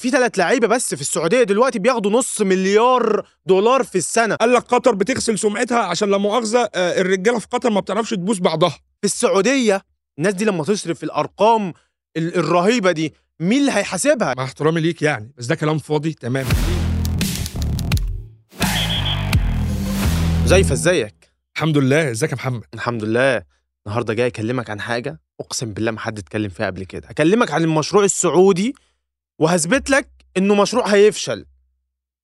في ثلاث لعيبة بس في السعودية دلوقتي بياخدوا نص مليار دولار في السنة. قال لك قطر بتغسل سمعتها عشان لا مؤاخذة آه، الرجالة في قطر ما بتعرفش تبوس بعضها. في السعودية الناس دي لما تصرف الأرقام ال- الرهيبة دي مين اللي هيحاسبها؟ مع احترامي ليك يعني بس ده كلام فاضي تماما زيفه ازيك الحمد لله. ازيك يا محمد؟ الحمد لله. النهارده جاي اكلمك عن حاجة أقسم بالله ما حد اتكلم فيها قبل كده. هكلمك عن المشروع السعودي وهثبت لك إنه مشروع هيفشل.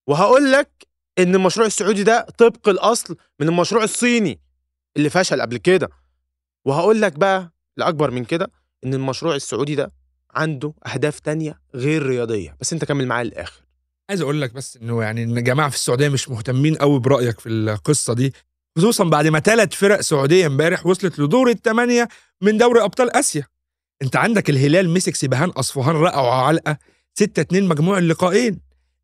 وهقول لك إن المشروع السعودي ده طبق الأصل من المشروع الصيني اللي فشل قبل كده. وهقول لك بقى الاكبر من كده إن المشروع السعودي ده عنده أهداف تانية غير رياضية. بس أنت كمل معايا للآخر. عايز أقول لك بس إنه يعني إن جماعة في السعودية مش مهتمين قوي برأيك في القصة دي خصوصا بعد ما ثلاث فرق سعودية امبارح وصلت لدور الثمانيه من دوري أبطال آسيا. أنت عندك الهلال مسك سبهان أصفهان رقعوا علقة 6 2 مجموع اللقاءين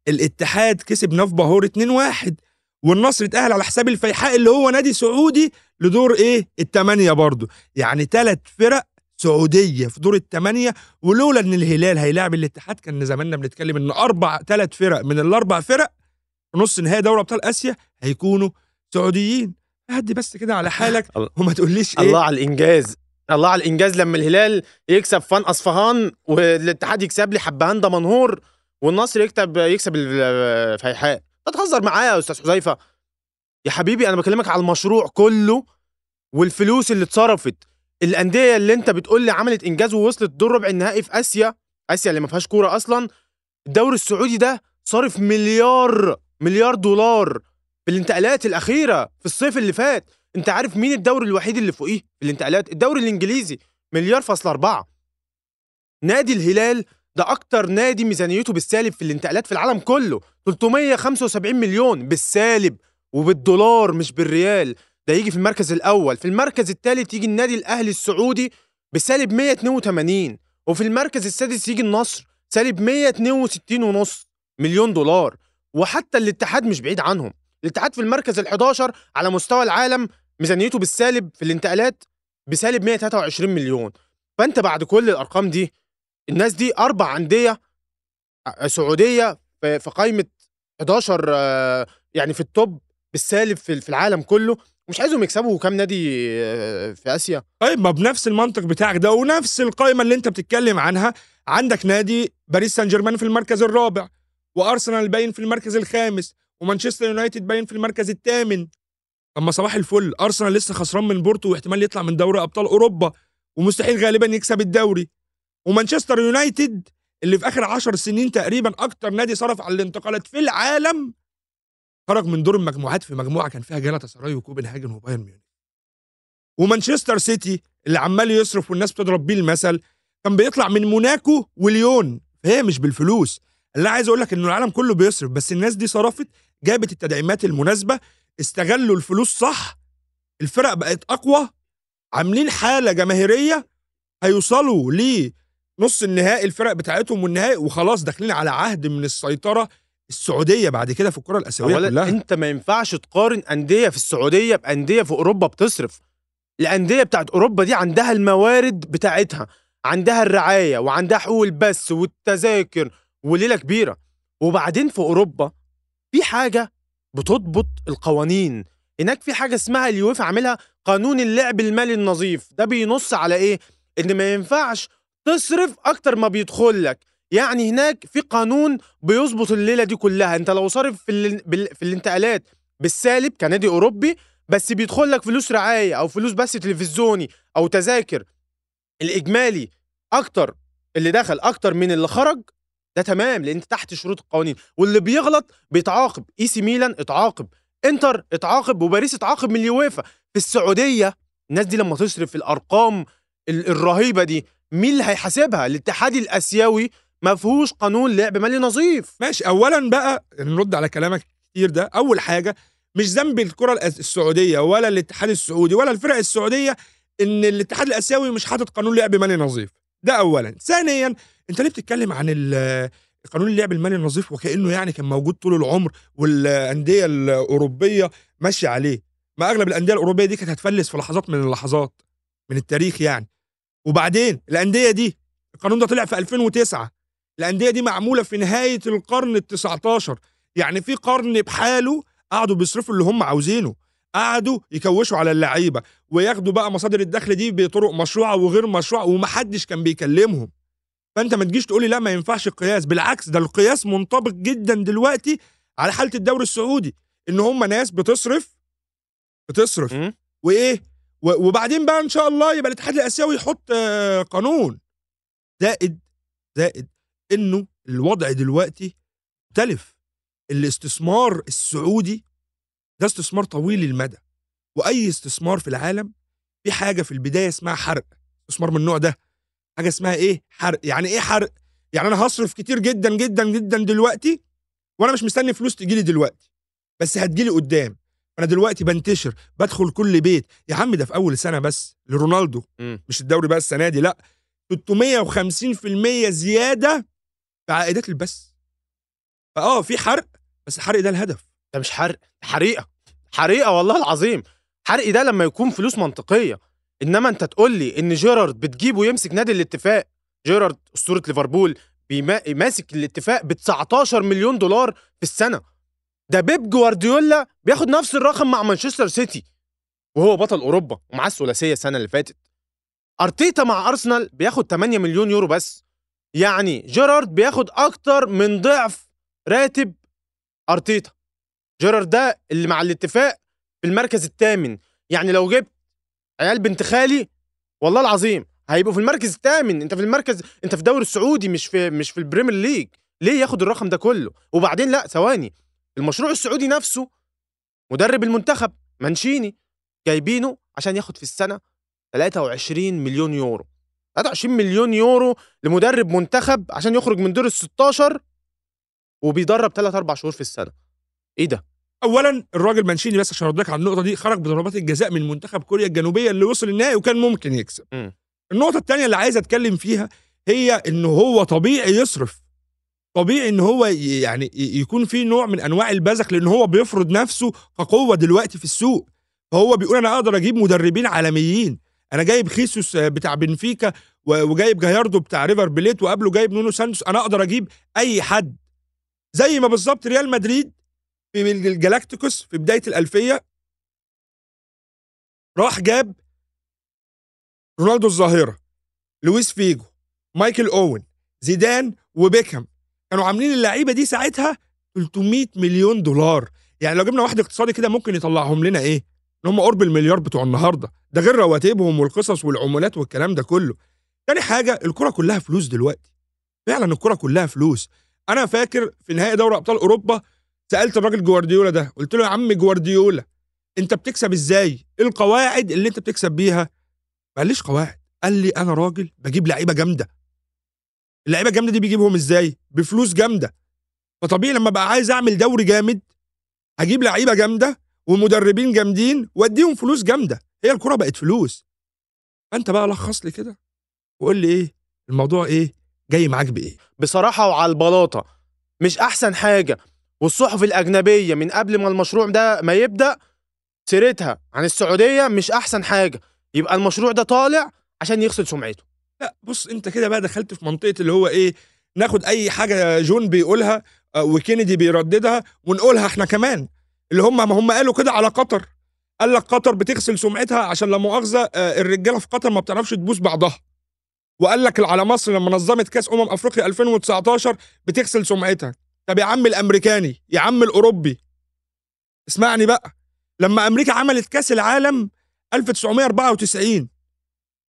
الاتحاد كسب ناف باهور 2 1 والنصر اتأهل على حساب الفيحاء اللي هو نادي سعودي لدور إيه؟ الثمانيه برضه. يعني ثلاث فرق سعودية في دور الثمانيه ولولا إن الهلال هيلاعب الاتحاد كان زماننا بنتكلم إن أربع ثلاث فرق من الأربع فرق نص نهائي دوري أبطال آسيا هيكونوا سعوديين. هدي بس كده على حالك. وما تقوليش إيه؟ الله على الإنجاز. الله على الإنجاز لما الهلال يكسب فان أصفهان والاتحاد يكسب لي حبهان دمنهور والنصر يكتب يكسب الفيحاء. انت تهزر معايا يا أستاذ حذيفة. يا حبيبي أنا بكلمك على المشروع كله والفلوس اللي اتصرفت. الأندية اللي أنت بتقول لي عملت إنجاز ووصلت دور ربع النهائي في آسيا آسيا اللي ما فيهاش كورة أصلا الدوري السعودي ده صارف مليار مليار دولار في الانتقالات الأخيرة في الصيف اللي فات. انت عارف مين الدوري الوحيد اللي فوقيه في الانتقالات؟ الدوري الإنجليزي مليار فاصل أربعة. نادي الهلال ده أكتر نادي ميزانيته بالسالب في الانتقالات في العالم كله. 375 مليون بالسالب وبالدولار مش بالريال. ده يجي في المركز الأول. في المركز الثالث يجي النادي الأهلي السعودي بسالب 182 وفي المركز السادس يجي النصر سالب 162 ونص مليون دولار. وحتى الاتحاد مش بعيد عنهم. الاتحاد في المركز ال11 على مستوى العالم ميزانيته بالسالب في الانتقالات بسالب 123 مليون. فأنت بعد كل الأرقام دي الناس دي أربع أندية ع- سعودية في قائمه 11 آه، يعني في التوب بالسالب في العالم كله مش عايزهم يكسبوا كام نادي آه، في آسيا. طيب ما بنفس المنطق بتاعك ده ونفس القائمه اللي أنت بتتكلم عنها عندك نادي باريس سان جيرمان في المركز الرابع وأرسنال باين في المركز الخامس ومانشستر يونايتد باين في المركز الثامن. أما صباح الفل أرسنال لسه خسران من بورتو واحتمال يطلع من دوري أبطال أوروبا ومستحيل غالبا يكسب الدوري. ومانشستر يونايتد اللي في آخر عشر سنين تقريبا أكتر نادي صرف على الانتقالات في العالم خرج من دور المجموعات في مجموعة كان فيها جالاتا سراي وكوبنهاجن وبايرن ميونخ. ومانشستر سيتي اللي عمال يصرف والناس بتضرب بيه المثل كان بيطلع من موناكو وليون. فهي مش بالفلوس. اللي عايز أقول لك إنه العالم كله بيصرف بس الناس دي صرفت جابت التدعيمات المناسبة استغلوا الفلوس صح الفرق بقت أقوى عاملين حالة جماهيرية هيوصلوا لنص النهائي الفرق بتاعتهم والنهائي وخلاص داخلين على عهد من السيطرة السعودية بعد كده في الكرة الآسيوية كلها. أنت ما ينفعش تقارن أندية في السعودية بأندية في أوروبا بتصرف. الأندية بتاعت أوروبا دي عندها الموارد بتاعتها عندها الرعاية وعندها حقوق البث والتذاكر وليلة كبيرة. وبعدين في أوروبا في حاجة بتضبط القوانين. هناك في حاجة اسمها اليويفا عاملها قانون اللعب المالي النظيف. ده بينص على إيه؟ إن ما ينفعش تصرف أكتر ما بيدخل لك. يعني هناك في قانون بيظبط الليلة دي كلها. أنت لو صارف في ال... في الانتقالات بالسالب كنادي أوروبي بس بيدخل لك فلوس رعاية أو فلوس بث تلفزيوني أو تذاكر الإجمالي أكتر اللي دخل أكتر من اللي خرج ده تمام لأن تحت شروط القوانين. واللي بيغلط بيتعاقب إي سي ميلان اتعاقب إنتر اتعاقب وباريس اتعاقب من اليويفا. في السعودية الناس دي لما تصرف الأرقام ال- الرهيبة دي مين اللي هيحاسبها؟ الاتحاد الآسيوي ما فيهوش قانون لعب مالي نظيف. ماشي اولا بقى نرد على كلامك كتير ده. أول حاجة مش ذنب الكرة السعودية ولا الاتحاد السعودي ولا الفرق السعودية إن الاتحاد الآسيوي مش حاطط قانون لعب مالي نظيف. ده اولا. ثانيا أنت ليه بتتكلم عن قانون اللعب المالي النظيف وكأنه يعني كان موجود طول العمر والأندية الأوروبية ماشية عليه؟ ما أغلب الأندية الأوروبية دي كانت هتفلس في لحظات من اللحظات من التاريخ يعني. وبعدين الأندية دي القانون ده طلع في 2009 الأندية دي معمولة في نهاية القرن ال19 يعني في قرن بحاله قعدوا بيصرفوا اللي هم عاوزينه. قعدوا يكوشوا على اللعيبة وياخدوا بقى مصادر الدخل دي بطرق مشروعة وغير مشروعة ومحدش كان بيكلمهم. فانت ما تجيش تقولي لا ما ينفعش القياس. بالعكس ده القياس منطبق جدا دلوقتي على حالة الدوري السعودي إن هم ناس بتصرف بتصرف. مم. وإيه؟ وبعدين بقى إن شاء الله يبقى الاتحاد الآسيوي يحط آه، قانون. زائد زائد إنه الوضع دلوقتي مختلف. الاستثمار السعودي ده استثمار طويل المدى. وأي استثمار في العالم في حاجة في البداية اسمها حرق. استثمار من النوع ده. حاجة اسمها إيه؟ حرق. يعني إيه حرق؟ يعني أنا هصرف كتير جدا جدا جدا دلوقتي وأنا مش مستني فلوس تجيلي دلوقتي. بس هتجيلي قدام. أنا دلوقتي بنتشر. بدخل كل بيت. يا عم ده في أول سنه بس لرونالدو. مم. مش الدوري بقى السنة دي لا. 350% زيادة في عائدات البث. فآه في حرق. بس الحرق ده الهدف. ده مش حرق. حريقة. حريقة والله العظيم. حرق ده لما يكون فلوس منطقية. إنما أنت تقول لي إن جيرارد بتجيبه يمسك نادي الاتفاق جيرارد أسطورة ليفربول ماسك الاتفاق ب 19 مليون دولار في السنة. ده بيب جوارديولا بياخد نفس الرقم مع مانشستر سيتي. وهو بطل أوروبا ومعاه الثلاثية السنة اللي فاتت. أرتيتا مع أرسنال بياخد 8 مليون يورو بس. يعني جيرارد بياخد أكتر من ضعف راتب أرتيتا. جيرارد ده اللي مع الاتفاق في المركز الثامن. يعني لو جبت عيال بنت خالي والله العظيم هيبقوا في المركز الثامن. انت في المركز انت في الدوري السعودي مش في مش في ال Premier League. ليه ياخد الرقم ده كله؟ وبعدين لا ثواني المشروع السعودي نفسه مدرب المنتخب مانشيني جايبينه عشان ياخد في السنة 23 مليون يورو. 23 مليون يورو لمدرب منتخب عشان يخرج من دور ال 16 وبيدرب 3 4 شهور في السنة. إيه ده؟ اولا الراجل مانشيني بس عشان ارد على النقطة دي خرج بضربات الجزاء من منتخب كوريا الجنوبية اللي وصل النهائي وكان ممكن يكسب. مم. النقطة الثانية اللي عايز أتكلم فيها هي انه هو طبيعي يصرف. طبيعي إن هو يعني يكون في نوع من أنواع البذخ لأن هو بيفرض نفسه كقوة دلوقتي في السوق. فهو بيقول أنا أقدر أجيب مدربين عالميين. أنا جايب خيسوس بتاع بنفيكا وجايب جاياردو بتاع ريفر بليت وقبله جايب نونو سانتوس. أنا أقدر أجيب أي حد. زي ما بالظبط ريال مدريد في ال Galácticos في بداية الألفية راح جاب رونالدو الظاهرة لويس فيجو مايكل أوين زيدان وبيكهام. كانوا عاملين اللعيبة دي ساعتها 300 مليون دولار. يعني لو جبنا واحد اقتصادي كده ممكن يطلعهم لنا إيه؟ إن هم قرب المليار بتوع النهارده. ده غير رواتبهم والقصص والعمولات والكلام ده كله. تاني حاجة الكرة كلها فلوس دلوقتي. فعلا الكرة كلها فلوس. أنا فاكر في نهائي دوري أبطال أوروبا سألت الراجل جوارديولا ده قلت له يا عم جوارديولا أنت بتكسب إزاي؟ إيه القواعد اللي أنت بتكسب بيها؟ ما قاليش قواعد قال لي أنا راجل بجيب لعيبة جامدة. اللعيبة الجامدة دي بيجيبهم إزاي؟ بفلوس جامدة. فطبيعي لما بقى عايز أعمل دوري جامد هجيب لعيبة جامدة ومدربين جامدين وأديهم فلوس جامدة. هي الكرة بقت فلوس. فأنت بقى لخص لي كده وقول لي إيه؟ الموضوع إيه؟ جاي معاك بإيه؟ بصراحة وعلى البلاطة مش أحسن حاجة. والصحف الأجنبية من قبل ما المشروع ده ما يبدأ سيرتها عن السعودية مش أحسن حاجة. يبقى المشروع ده طالع عشان يغسل سمعته. لا بص انت كده بقى دخلت في منطقة اللي هو إيه ناخد أي حاجة جون بيقولها آه، وكينيدي بيرددها ونقولها إحنا كمان. اللي هم ما هم قالوا كده على قطر. قال لك قطر بتغسل سمعتها عشان لا مؤاخذة آه، الرجالة في قطر ما بتعرفش تبوس بعضها. وقال لك على مصر لما نظمت كأس أمم أفريقيا 2019 بتغسل سمعتها. طب يا عم الأمريكاني يا عم الأوروبي. اسمعني بقى لما أمريكا عملت كأس العالم 1994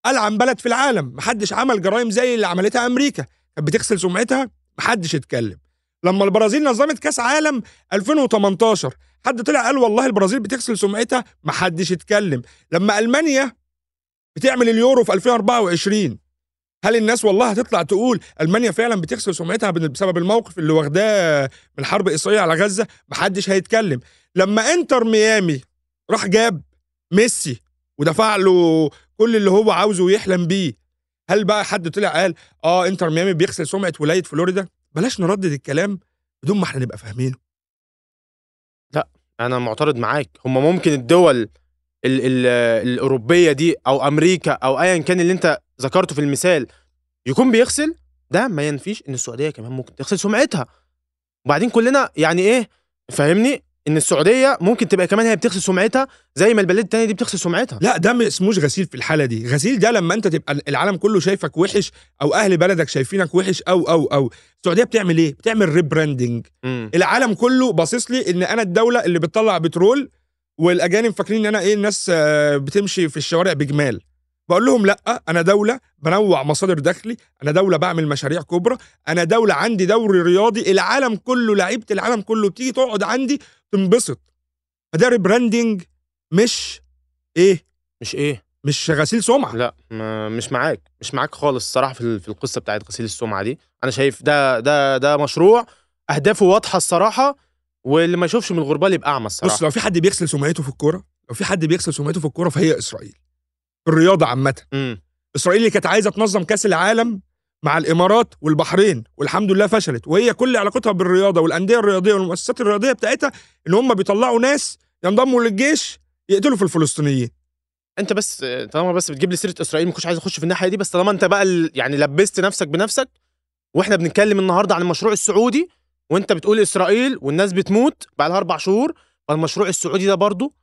ألعن بلد في العالم محدش عمل جرائم زي اللي عملتها أمريكا. كانت بتغسل سمعتها محدش اتكلم. لما البرازيل نظمت كأس عالم 2018 حد طلع قال والله البرازيل بتغسل سمعتها محدش اتكلم. لما ألمانيا بتعمل اليورو في 2024 هل الناس والله هتطلع تقول ألمانيا فعلا بتغسل سمعتها بسبب الموقف اللي واخداه من حرب إسرائيل على غزة؟ محدش هيتكلم. لما إنتر ميامي راح جاب ميسي ودفع له كل اللي هو عاوزه ويحلم بيه هل بقى حد طلع قال آه إنتر ميامي بيغسل سمعة ولاية فلوريدا؟ بلاش نردد الكلام بدون ما إحنا نبقى فاهمينه. أنا معترض معاك. هم ممكن الدول ال ال الأوروبية دي أو أمريكا أو ايا كان اللي أنت ذكرته في المثال يكون بيغسل ده ما ينفيش إن السعودية كمان ممكن تغسل سمعتها. وبعدين كلنا يعني إيه فاهمني؟ إن السعودية ممكن تبقى كمان هي بتغسل سمعتها زي ما البلاد التانية دي بتغسل سمعتها. لا ده ما اسموش غسيل في الحالة دي. غسيل ده لما أنت تبقى العالم كله شايفك وحش أو أهل بلدك شايفينك وحش أو أو أو. السعودية بتعمل إيه؟ بتعمل rebranding. العالم كله باصص لي إن أنا الدولة اللي بتطلع بترول والأجانب فاكرين إن أنا إيه الناس آه، بتمشي في الشوارع بجمال. بقول لهم لأ أنا دولة بنوع مصادر دخلي أنا دولة بعمل مشاريع كبرى أنا دولة عندي دوري رياضي العالم كله لعيبة العالم كله بتيجي تقعد عندي تنبسط. فده rebranding مش إيه؟ مش إيه؟ مش غسيل سمعة. لأ مش معاك مش معاك خالص الصراحة في في القصة بتاعت غسيل السمعة دي. أنا شايف ده ده ده مشروع أهدافه واضحة الصراحة واللي ما يشوفش من الغربال يبقى أعمى الصراحة. بص لو في حد بيغسل سمعته في الكورة لو في حد بيغسل سمعته في الكورة فهي إسرائيل. في الرياضة عامة. إسرائيل اللي كانت عايزة تنظم كأس العالم مع الإمارات والبحرين والحمد لله فشلت. وهي كل علاقتها بالرياضة والأندية الرياضية والمؤسسات الرياضية بتاعتها إن هم بيطلعوا ناس ينضموا للجيش يقتلوا في الفلسطينيين. أنت بس طالما بس بتجيب لي سيرة إسرائيل ما كنتش عايز أخش في الناحية دي بس طالما أنت بقى ال- يعني لبست نفسك بنفسك وإحنا بنتكلم النهارده عن المشروع السعودي وأنت بتقول إسرائيل والناس بتموت بقى لها أربع شهور فالمشروع السعودي ده برضو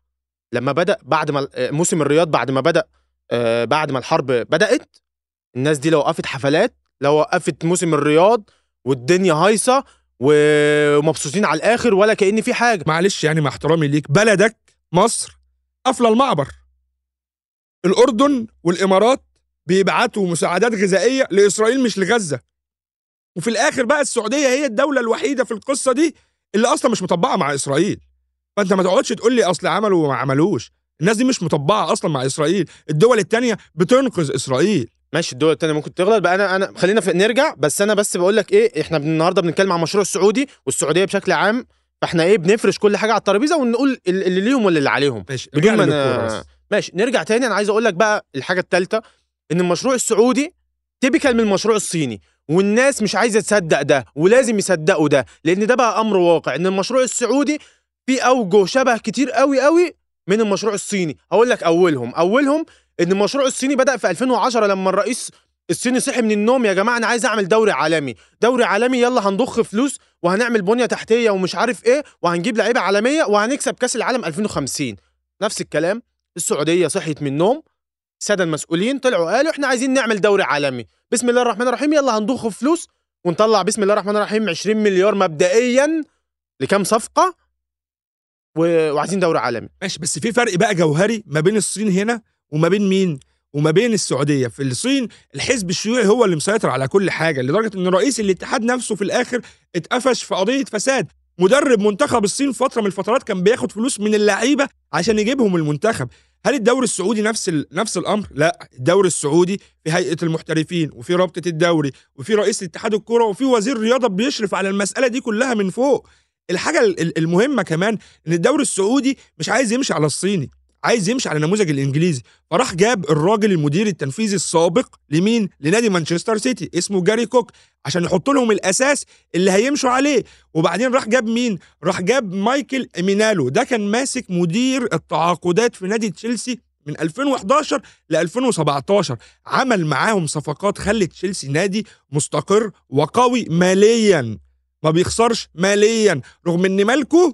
لما بدأ بعد ما موسم الرياض بعد ما بدأ آه، بعد ما الحرب بدأت الناس دي لو وقفت حفلات لو وقفت موسم الرياض والدنيا هايصة ومبسوطين على الآخر ولا كأن في حاجة. معلش يعني مع احترامي ليك بلدك مصر قافلة المعبر. الأردن والإمارات بيبعتوا مساعدات غذائية لإسرائيل مش لغزة. وفي الآخر بقى السعودية هي الدولة الوحيدة في القصة دي اللي أصلا مش مطبقة مع إسرائيل. فأنت ما تقعدش تقول لي أصل عملوا وما عملوش. الناس دي مش مطبقه أصلا مع إسرائيل. الدول التانية بتنقذ إسرائيل. ماشي الدول التانية ممكن تغلط. بقى أنا أنا خلينا في نرجع. بس أنا بس بقول لك إيه إحنا النهارده بنتكلم عن المشروع السعودي والسعودية بشكل عام فإحنا إيه بنفرش كل حاجة على الترابيزة ونقول ال- اللي ليهم واللي عليهم. ماشي بدون ما. بس. ماشي نرجع تاني. أنا عايز أقول لك بقى الحاجة الثالثه إن المشروع السعودي تيبيكال من المشروع الصيني والناس مش عايزة تصدق ده ولازم يصدقوا ده لأن ده بقى أمر واقع. إن المشروع السعودي في أوجه شبه كتير قوي قوي من المشروع الصيني. هقول لك أولهم. أولهم إن المشروع الصيني بدأ في 2010 لما الرئيس الصيني صحي من النوم يا جماعة أنا عايز أعمل دوري عالمي. دوري عالمي يلا هنضخ فلوس وهنعمل بنية تحتية ومش عارف إيه وهنجيب لعيبة عالمية وهنكسب كأس العالم 2050 نفس الكلام. السعودية صحيت من النوم الساده المسؤولين طلعوا قالوا إحنا عايزين نعمل دوري عالمي. بسم الله الرحمن الرحيم يلا هنضخ فلوس ونطلع بسم الله الرحمن الرحيم 20 مليار مبدئيا لكام صفقة. وعايزين دوري عالمي. ماشي بس في فرق بقى جوهري ما بين الصين هنا وما بين مين؟ وما بين السعودية. في الصين الحزب الشيوعي هو اللي مسيطر على كل حاجة لدرجة إن رئيس الاتحاد نفسه في الآخر اتقفش في قضية فساد. مدرب منتخب الصين فترة من الفترات كان بياخد فلوس من اللعيبة عشان يجيبهم المنتخب. هل الدوري السعودي نفس ال... نفس الأمر؟ لا الدوري السعودي في هيئة المحترفين وفي رابطة الدوري وفي رئيس اتحاد الكره وفي وزير رياضه بيشرف على المسألة دي كلها من فوق. الحاجة ال- ال- المهمة كمان إن الدوري السعودي مش عايز يمشي على الصيني عايز يمشي على النموذج الإنجليزي. فراح جاب الراجل المدير التنفيذي السابق لمين؟ لنادي مانشستر سيتي اسمه جاري كوك عشان يحط لهم الأساس اللي هيمشوا عليه. وبعدين راح جاب مين؟ راح جاب مايكل إمينالو. ده كان ماسك مدير التعاقدات في نادي تشيلسي من 2011 ل 2017 عمل معاهم صفقات خلت تشيلسي نادي مستقر وقوي ماليا. ما بيخسرش ماليا رغم إن مالكو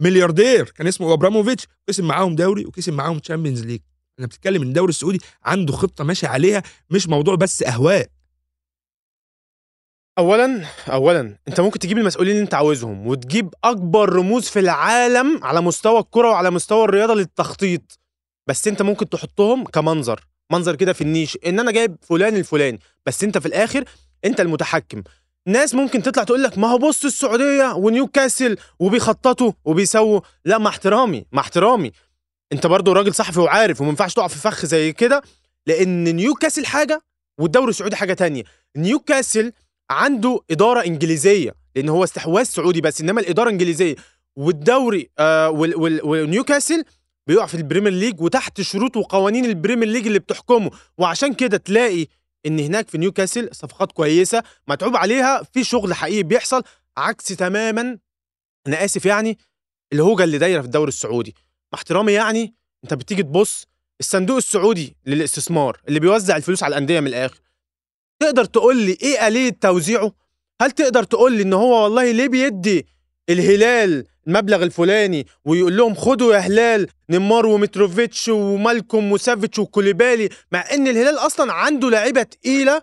ملياردير. كان اسمه إبراموفيتش كسب معاهم دوري وكسب معاهم Champions League أنا بتتكلم إن الدوري السعودي عنده خطة ماشي عليها مش موضوع بس أهواء. اولا اولا أنت ممكن تجيب المسؤولين اللي أنت عاوزهم وتجيب أكبر رموز في العالم على مستوى الكرة وعلى مستوى الرياضة للتخطيط. بس أنت ممكن تحطهم كمنظر منظر كده في النيش إن أنا جايب فلان الفلاني. بس أنت في الآخر أنت المتحكم. ناس ممكن تطلع تقول لك ما هو بص السعودية ونيوكاسل وبيخططوا وبيسووا. لا مع احترامي مع احترامي. انت برضو راجل صحفي وعارف وما ينفعش تقع في فخ زي كده لأن نيوكاسل حاجة والدوري السعودي حاجة تانية. نيوكاسل عنده إدارة إنجليزية لأن هو استحواذ سعودي بس إنما الإدارة إنجليزية والدوري آه ونيوكاسل بيقع في ال Premier League وتحت شروط وقوانين ال Premier League اللي بتحكمه. وعشان كده تلاقي إن هناك في نيوكاسل صفقات كويسة متعوب عليها في شغل حقيقي بيحصل عكس تماما أنا آسف يعني الهوجة اللي دايرة في الدوري السعودي. مع احترامي يعني أنت بتيجي تبص الصندوق السعودي للاستثمار اللي بيوزع الفلوس على الأندية من الآخر. تقدر تقول لي إيه آلية توزيعه؟ هل تقدر تقول لي إن هو والله ليه بيدي الهلال المبلغ الفلاني ويقول لهم خدوا يا هلال نيمار ومتروفيتش ومالكوم وسافيتش وكوليبالي مع إن الهلال أصلا عنده لعيبة تقيلة.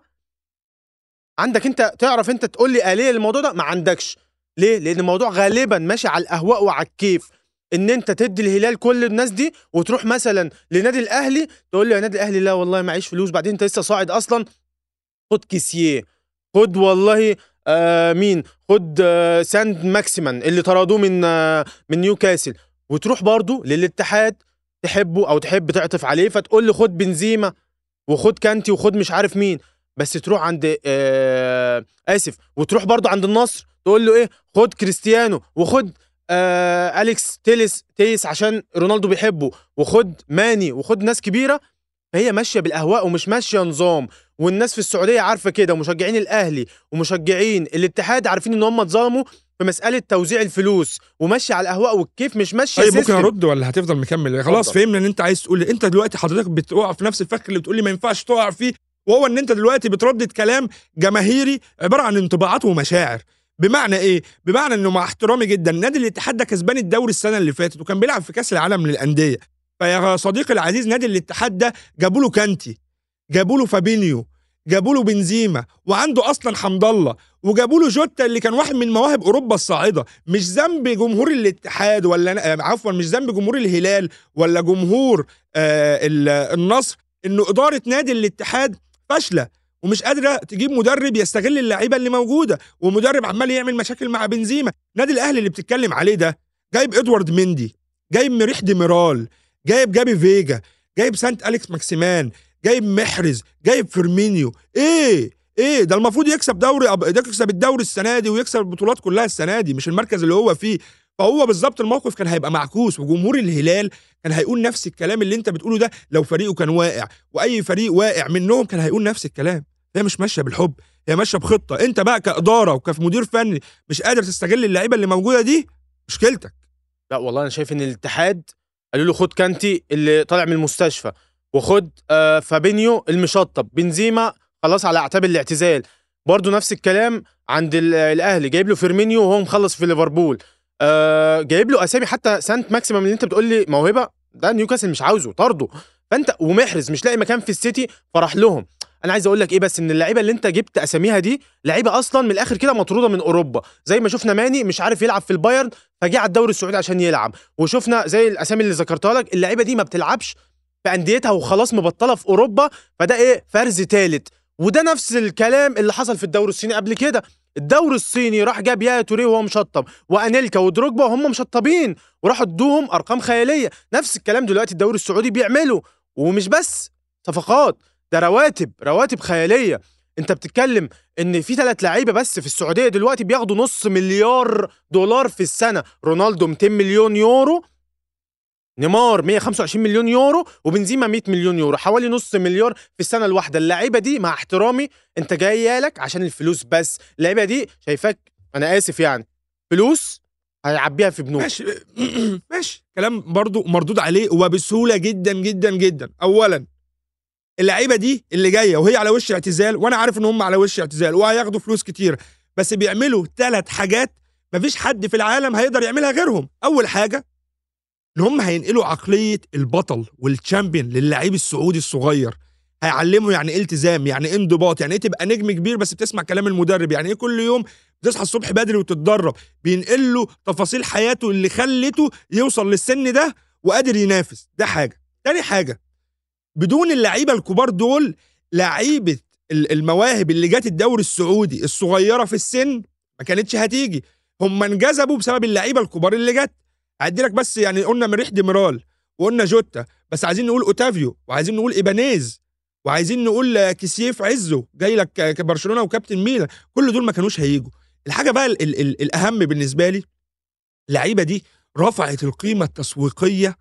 عندك أنت تعرف أنت تقول لي آلية للموضوع ده؟ ما عندكش. ليه؟ لأن الموضوع غالبا ماشي على الأهواء وعلى الكيف. إن أنت تدي الهلال كل الناس دي وتروح مثلا لنادي الأهلي تقول لي يا نادي الأهلي لا والله معيش فلوس بعدين أنت لسه صاعد أصلا. خد كيسيه. خد والله مين؟ خد آه سان ماكسيمان اللي طردوه من آه من نيوكاسل. وتروح برضو للاتحاد تحبه أو تحب تعطف عليه فتقول له خد بنزيما وخد كانتي وخد مش عارف مين. بس تروح عند آه آسف وتروح برضو عند النصر تقول له إيه؟ خد كريستيانو وخد آه أليكس تيليس تيس عشان رونالدو بيحبه وخد ماني وخد ناس كبيرة فهي ماشية بالأهواء ومش ماشية نظام. والناس في السعودية عارفة كده ومشجعين الأهلي ومشجعين الاتحاد عارفين إن هم اتظلموا في مسألة توزيع الفلوس وماشيه على الأهواء والكيف مش ماشية طيب ممكن. أرد ولا هتفضل مكمل؟ خلاص. فهمنا إن أنت عايز تقول أنت دلوقتي حضرتك بتقع في نفس الفخ اللي بتقول لي ما ينفعش تقع فيه وهو إن أنت دلوقتي بتردد كلام جماهيري عبارة عن انطباعات ومشاعر. بمعنى إيه؟ بمعنى إنه مع احترامي جدا نادي الاتحاد ده كسبان الدوري السنة اللي فاتت وكان بيلعب في كأس العالم للأندية. فيا صديقي العزيز نادي الاتحاد ده جابوا له كانتي جابوا له فابينيو جابوا له بنزيما وعنده أصلا حمد الله وجابوا له جوتا اللي كان واحد من مواهب أوروبا الصاعدة. مش ذنب جمهور الاتحاد ولا آه، عفوا مش ذنب جمهور الهلال ولا جمهور آه ال- النصر إنه إدارة نادي الاتحاد فاشلة ومش قادرة تجيب مدرب يستغل اللعيبة اللي موجودة ومدرب عمال يعمل مشاكل مع بنزيما. نادي الأهلي اللي بتتكلم عليه ده جايب إدوارد مندي جايب ميريح ديميرال جايب جابي فيجا جايب سانت أليكس ماكسيمان جايب محرز جايب فيرمينيو. إيه؟ إيه؟ ده المفروض يكسب دوري أب... ده يكسب الدوري السنة دي ويكسب البطولات كلها السنة دي مش المركز اللي هو فيه. فهو بالظبط الموقف كان هيبقى معكوس وجمهور الهلال كان هيقول نفس الكلام اللي أنت بتقوله ده لو فريقه كان واقع. وأي فريق واقع منهم كان هيقول نفس الكلام. هي مش ماشية بالحب هي ماشية بخطة. أنت بقى كإدارة وكمدير فني مش قادر تستغل اللعيبة اللي موجودة دي؟ مشكلتك. لا والله أنا شايف إن الاتحاد قالوا له خد كانتي اللي طالع من المستشفى وخد آه فابينيو المشطب بنزيما خلاص على اعتاب الاعتزال. برضو نفس الكلام عند ال- الأهلي جايب له فيرمينيو وهو مخلص في ليفربول. آه جايب له أسامي حتى سانت ماكسيمان اللي انت بتقول لي موهبة ده نيوكاسل مش عاوزه طرده. فأنت ومحرز مش لاقي مكان في السيتي فراح لهم. أنا عايز أقول لك إيه بس إن اللعيبة اللي انت جبت اساميها دي لعيبة أصلا من الآخر كده مطرودة من أوروبا. زي ما شفنا ماني مش عارف يلعب في البايرن فجه على الدوري السعودي عشان يلعب. وشفنا زي الأسامي اللي ذكرتها لك اللعيبة دي ما بتلعبش في انديتها وخلاص مبطلة في أوروبا فده إيه؟ فرز ثالث وده نفس الكلام اللي حصل في الدوري الصيني قبل كده. الدوري الصيني راح جاب يا توريه وهو مشطب وأنيلكا ودروجبا وهم مشطبين وراحوا ادوهم أرقام خيالية. نفس الكلام دلوقتي الدوري السعودي بيعمله. ومش بس صفقات. ده رواتب رواتب خيالية. انت بتتكلم ان في ثلاث لعيبة بس في السعودية دلوقتي بياخدوا نص مليار دولار في السنة. رونالدو 200 مليون يورو نيمار 125 مليون يورو وبنزيما 100 مليون يورو. حوالي نص مليار في السنة الواحدة. اللعيبة دي مع احترامي انت جاية لك عشان الفلوس بس. اللعيبة دي شايفاك أنا آسف يعني فلوس هيعبيها في بنوك. ماشي ماشي. كلام برضو مردود عليه وبسهولة جدا جدا جدا. اولا اللعيبة دي اللي جاية وهي على وش اعتزال وأنا عارف إن هم على وش اعتزال وهياخدوا فلوس كتير بس بيعملوا ثلاث حاجات مفيش حد في العالم هيقدر يعملها غيرهم. أول حاجة إن هم هينقلوا عقلية البطل والتشامبيون للعيب السعودي الصغير. هيعلمه يعني إيه التزام يعني إيه انضباط يعني إيه تبقى نجم كبير بس بتسمع كلام المدرب يعني إيه كل يوم بتصحى الصبح بدري وتتدرب. بينقل له تفاصيل حياته اللي خلته يوصل للسن ده وقادر ينافس. ده حاجة. تاني حاجة بدون اللعيبة الكبار دول لعيبة ال- المواهب اللي جت الدوري السعودي الصغيرة في السن ما كانتش هتيجي. هم انجذبوا بسبب اللعيبة الكبار اللي جت. هدي لك بس يعني قلنا ميريح ديميرال وقلنا جوتا بس عايزين نقول أوتافيو وعايزين نقول إيبانيز وعايزين نقول كيسيه في عزه جاي لك من برشلونة وكابتن ميلان. كل دول ما كانوش هيجوا. الحاجة بقى ال ال ال الأهم بالنسبة لي اللعيبة دي رفعت القيمة التسويقية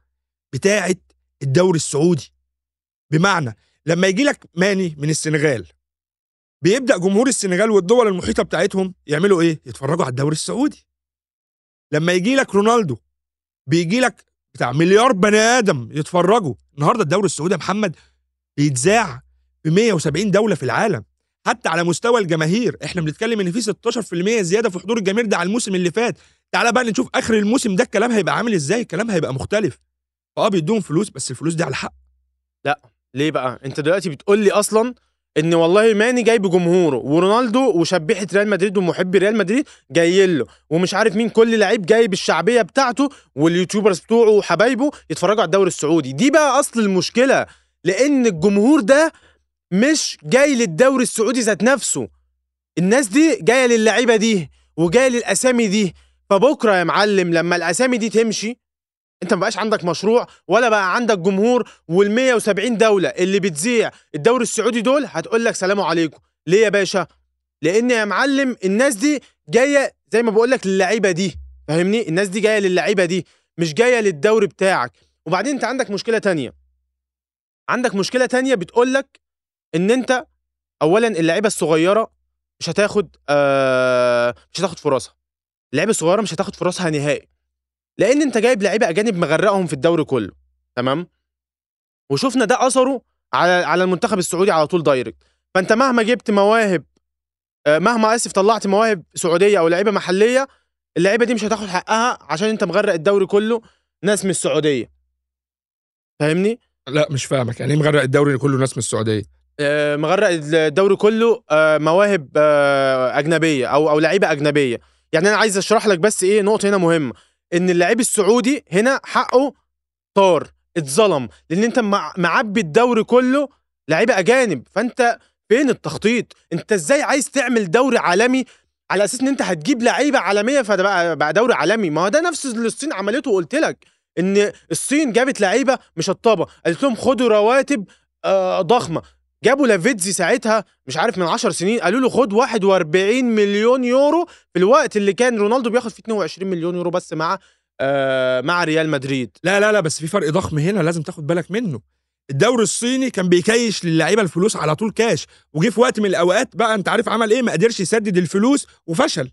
بتاعه الدوري السعودي. بمعنى لما يجي لك ماني من السنغال بيبدأ جمهور السنغال والدول المحيطة بتاعتهم يعملوا إيه؟ يتفرجوا على الدوري السعودي. لما يجي لك رونالدو بيجي لك بتاع مليار بني آدم يتفرجوا. النهارده الدوري السعودي يا محمد بيتذاع في 170 دولة في العالم. حتى على مستوى الجماهير إحنا بنتكلم إن في 16% زيادة في حضور الجماهير ده على الموسم اللي فات. تعالى بقى نشوف آخر الموسم ده الكلام هيبقى عامل إزاي؟ الكلام هيبقى مختلف. آه بيدوهم فلوس بس الفلوس دي على حق ليه بقى؟ انت دلوقتي بتقول لي أصلا إن والله ماني جايب جمهوره ورونالدو وشبيحه ريال مدريد ومحبي ريال مدريد جايين له ومش عارف مين كل لعيب جايب الشعبيه بتاعته واليوتيوبرز بتوعه وحبايبه يتفرجوا على الدوري السعودي. دي بقى أصل المشكلة لأن الجمهور ده مش جاي للدوري السعودي ذات نفسه. الناس دي جاية للعيبة دي وجاية للأسامي دي. فبكرة يا معلم لما الأسامي دي تمشي انت ما بقاش عندك مشروع ولا بقى عندك جمهور وال 170 دولة اللي بتذيع الدوري السعودي دول هتقول لك سلام عليكم. ليه يا باشا؟ لأن يا معلم الناس دي جاية زي ما بقول لك للعيبة دي فاهمني؟ الناس دي جاية للعيبة دي مش جاية للدوري بتاعك. وبعدين انت عندك مشكلة تانية. عندك مشكلة تانية بتقول لك إن انت اولا اللعيبة الصغيرة مش هتاخد آه مش هتاخد فرصها. اللعيبة الصغيرة مش هتاخد فرصها نهائي. لأن أنت جايب لعيبة أجانب مغرقهم في الدوري كله تمام؟ وشفنا ده أثره على على المنتخب السعودي على طول دايركت فأنت مهما جبت مواهب آه، مهما آسف طلعت مواهب سعودية أو لعيبة محلية اللعيبة دي مش هتاخد حقها عشان أنت مغرق الدوري كله ناس من السعودية. فاهمني؟ لا مش فاهمك. يعني إيه مغرق الدوري كله ناس من السعودية؟ آه، مغرق الدوري كله آه، مواهب آه، أجنبية أو أو لعيبة أجنبية. يعني أنا عايز أشرح لك بس إيه نقطة هنا مهمة. إن اللعيب السعودي هنا حقه طار اتظلم. لأن أنت مع- معبي الدوري كله لعيبه أجانب. فأنت فين التخطيط؟ أنت إزاي عايز تعمل دوري عالمي على أساس إن أنت هتجيب لعيبة عالمية؟ فده بقى بقى دوري عالمي. ما هو ده نفس اللي الصين عملته وقلت لك. إن الصين جابت لعيبة مشطبه قالت لهم خدوا رواتب آه ضخمة. جابوا لافيتزي ساعتها مش عارف من 10 سنين قالوا له خد 41 مليون يورو في الوقت اللي كان رونالدو بياخد فيه 22 مليون يورو بس مع آه مع ريال مدريد. لا لا لا بس في فرق ضخم هنا لازم تاخد بالك منه. الدوري الصيني كان بيكيش للعيبة الفلوس على طول كاش. وجه في وقت من الأوقات بقى أنت عارف عمل إيه؟ ما قدرش يسدد الفلوس وفشل.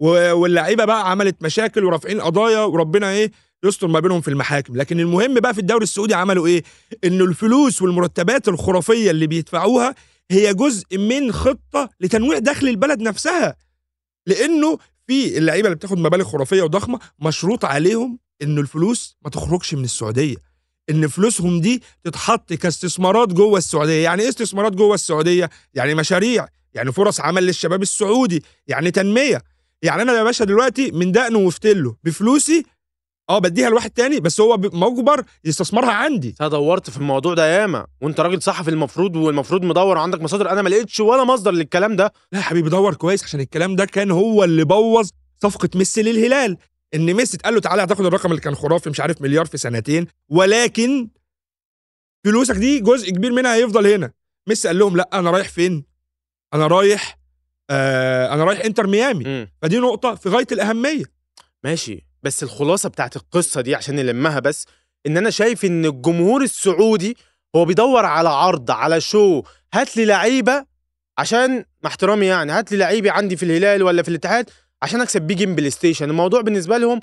واللعيبة بقى عملت مشاكل ورافعين قضايا وربنا إيه؟ يستر ما بينهم في المحاكم. لكن المهم بقى في الدوري السعودي عملوا إيه؟ إنه الفلوس والمرتبات الخرافية اللي بيدفعوها هي جزء من خطة لتنويع دخل البلد نفسها. لأنه في اللعيبة اللي بتاخد مبالغ خرافية وضخمة مشروط عليهم إنه الفلوس ما تخرجش من السعودية. إن فلوسهم دي تتحط كاستثمارات جوه السعودية. يعني إيه استثمارات جوه السعودية؟ يعني مشاريع يعني فرص عمل للشباب السعودي يعني تنمية. يعني أنا يا باشا دلوقتي من دقنه وفتله بفلوسي آه بديها لواحد تاني بس هو مجبر يستثمرها عندي. أنا دورت في الموضوع ده ياما. وأنت راجل صحفي المفروض والمفروض مدور وعندك مصادر. أنا ما لقيتش ولا مصدر للكلام ده. لا يا حبيبي دور كويس عشان الكلام ده كان هو اللي بوظ صفقة ميسي للهلال. إن ميسي اتقال له تعالى هتاخد الرقم اللي كان خرافي مش عارف مليار في سنتين. ولكن فلوسك دي جزء كبير منها هيفضل هنا. ميسي قال لهم لا أنا رايح فين؟ أنا رايح آه أنا رايح إنتر ميامي. مم. فدي نقطة في غاية الأهمية. ماشي. بس الخلاصة بتاعت القصة دي عشان نلمها بس إن أنا شايف إن الجمهور السعودي هو بيدور على عرض على شو؟ هات لي لعيبة عشان مع احترامي يعني هات لي لعيبة عندي في الهلال ولا في الاتحاد عشان أكسب بيه game بلاي ستيشن. الموضوع بالنسبة لهم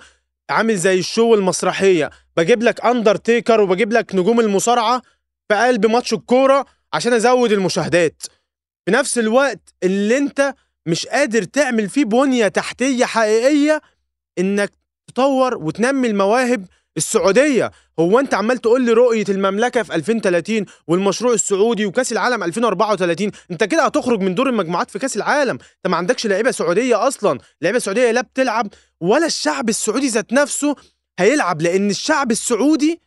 عامل زي ال show المسرحية. بجيب لك اندرتيكر وبجيب لك نجوم المصارعة في قلب ماتش الكورة عشان أزود المشاهدات. في نفس الوقت اللي أنت مش قادر تعمل فيه بنية تحتية حقيقية إنك تطور وتنمي المواهب السعودية. هو أنت عمال تقول لي رؤية المملكة في 2030 والمشروع السعودي وكأس العالم 2034 أنت كده هتخرج من دور المجموعات في كأس العالم. أنت ما عندكش لعيبة سعودية أصلا. لعيبة سعودية لا بتلعب ولا الشعب السعودي ذات نفسه هيلعب لأن الشعب السعودي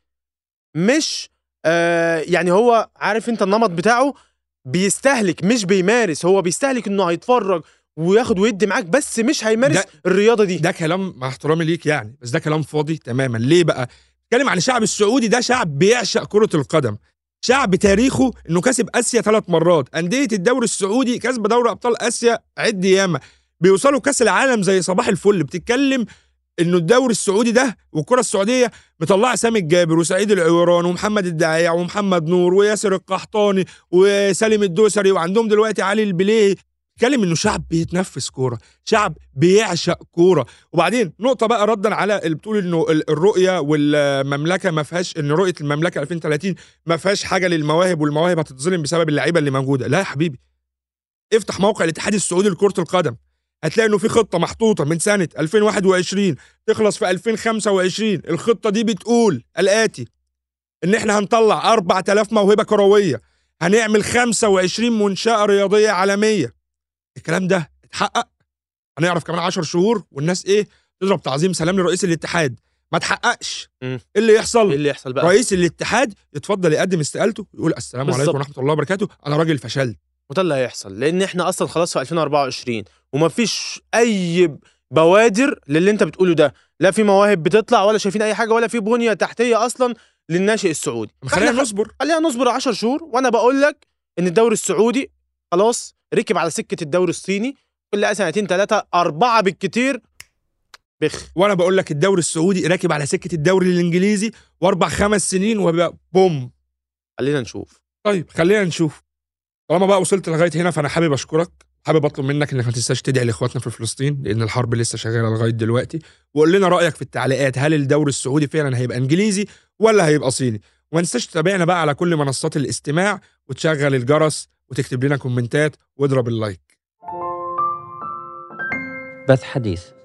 مش آه يعني هو عارف أنت النمط بتاعه بيستهلك مش بيمارس. هو بيستهلك إنه هيتفرج وياخد ويدي معاك بس مش هيمارس الرياضة دي. ده كلام مع احترامي ليك يعني بس ده كلام فاضي تماما. ليه بقى؟ اتكلم عن الشعب السعودي ده شعب بيعشق كرة القدم. شعب تاريخه إنه كسب آسيا ثلاث مرات. أندية الدوري السعودي كسب دوري أبطال آسيا عد ياما. بيوصلوا كأس العالم زي صباح الفل. بتتكلم إنه الدوري السعودي ده والكرة السعودية مطلعة سامي الجابر وسعيد العويران ومحمد الدعيع ومحمد نور وياسر القحطاني وسالم الدوسري وعندهم دلوقتي علي البليهي بيتكلم إنه شعب بيتنفس كورة شعب بيعشق كورة. وبعدين نقطة بقى ردا على اللي بتقول إنه ال- الرؤية والمملكة ما فيهاش إن رؤية المملكة 2030 ما فيهاش حاجة للمواهب والمواهب هتتظلم بسبب اللعيبة اللي موجودة. لا يا حبيبي. افتح موقع الاتحاد السعودي لكرة القدم. هتلاقي إنه في خطة محطوطة من سنة 2021 تخلص في 2025 الخطة دي بتقول الآتي إن إحنا هنطلع 4000 موهبة كروية. هنعمل 25 منشأة رياضية عالمية. الكلام ده اتحقق. هنعرف كمان 10 شهور والناس إيه تضرب تعظيم سلام لرئيس الاتحاد. ما تحققش. إيه اللي يحصل؟ إيه اللي يحصل بقى؟ رئيس الاتحاد يتفضل يقدم استقالته يقول السلام بالظبط. عليكم ورحمة الله وبركاته. أنا راجل فشلت. وده اللي هيحصل. لأن إحنا أصلا خلاص في 2024 ومفيش أي بوادر للي أنت بتقوله ده. لا في مواهب بتطلع ولا شايفين أي حاجة ولا في بنية تحتية أصلا للناشئ السعودي. خلينا نصبر. خلينا نصبر 10 شهور وأنا بقول لك إن الدوري السعودي خلاص ركب على سكة الدوري الصيني كل سنتين ثلاثة أربعة بالكتير. بخ. وأنا بقول لك الدوري السعودي راكب على سكة الدوري الإنجليزي وأربع خمس سنين وبقى بوم. خلينا نشوف. طيب خلينا نشوف. طالما بقى وصلت لغاية هنا فأنا حابب أشكرك. حابب أطلب منك إنك ما تنساش تدعي لإخواتنا في فلسطين لأن الحرب لسه شغالة لغاية دلوقتي. وقول لنا رأيك في التعليقات. هل الدوري السعودي فعلا هيبقى إنجليزي ولا هيبقى صيني؟ وما تنساش تتابعنا بقى على كل منصات الاستماع وتشغل الجرس وتكتب لنا كومنتات واضرب ال like. بث حديث.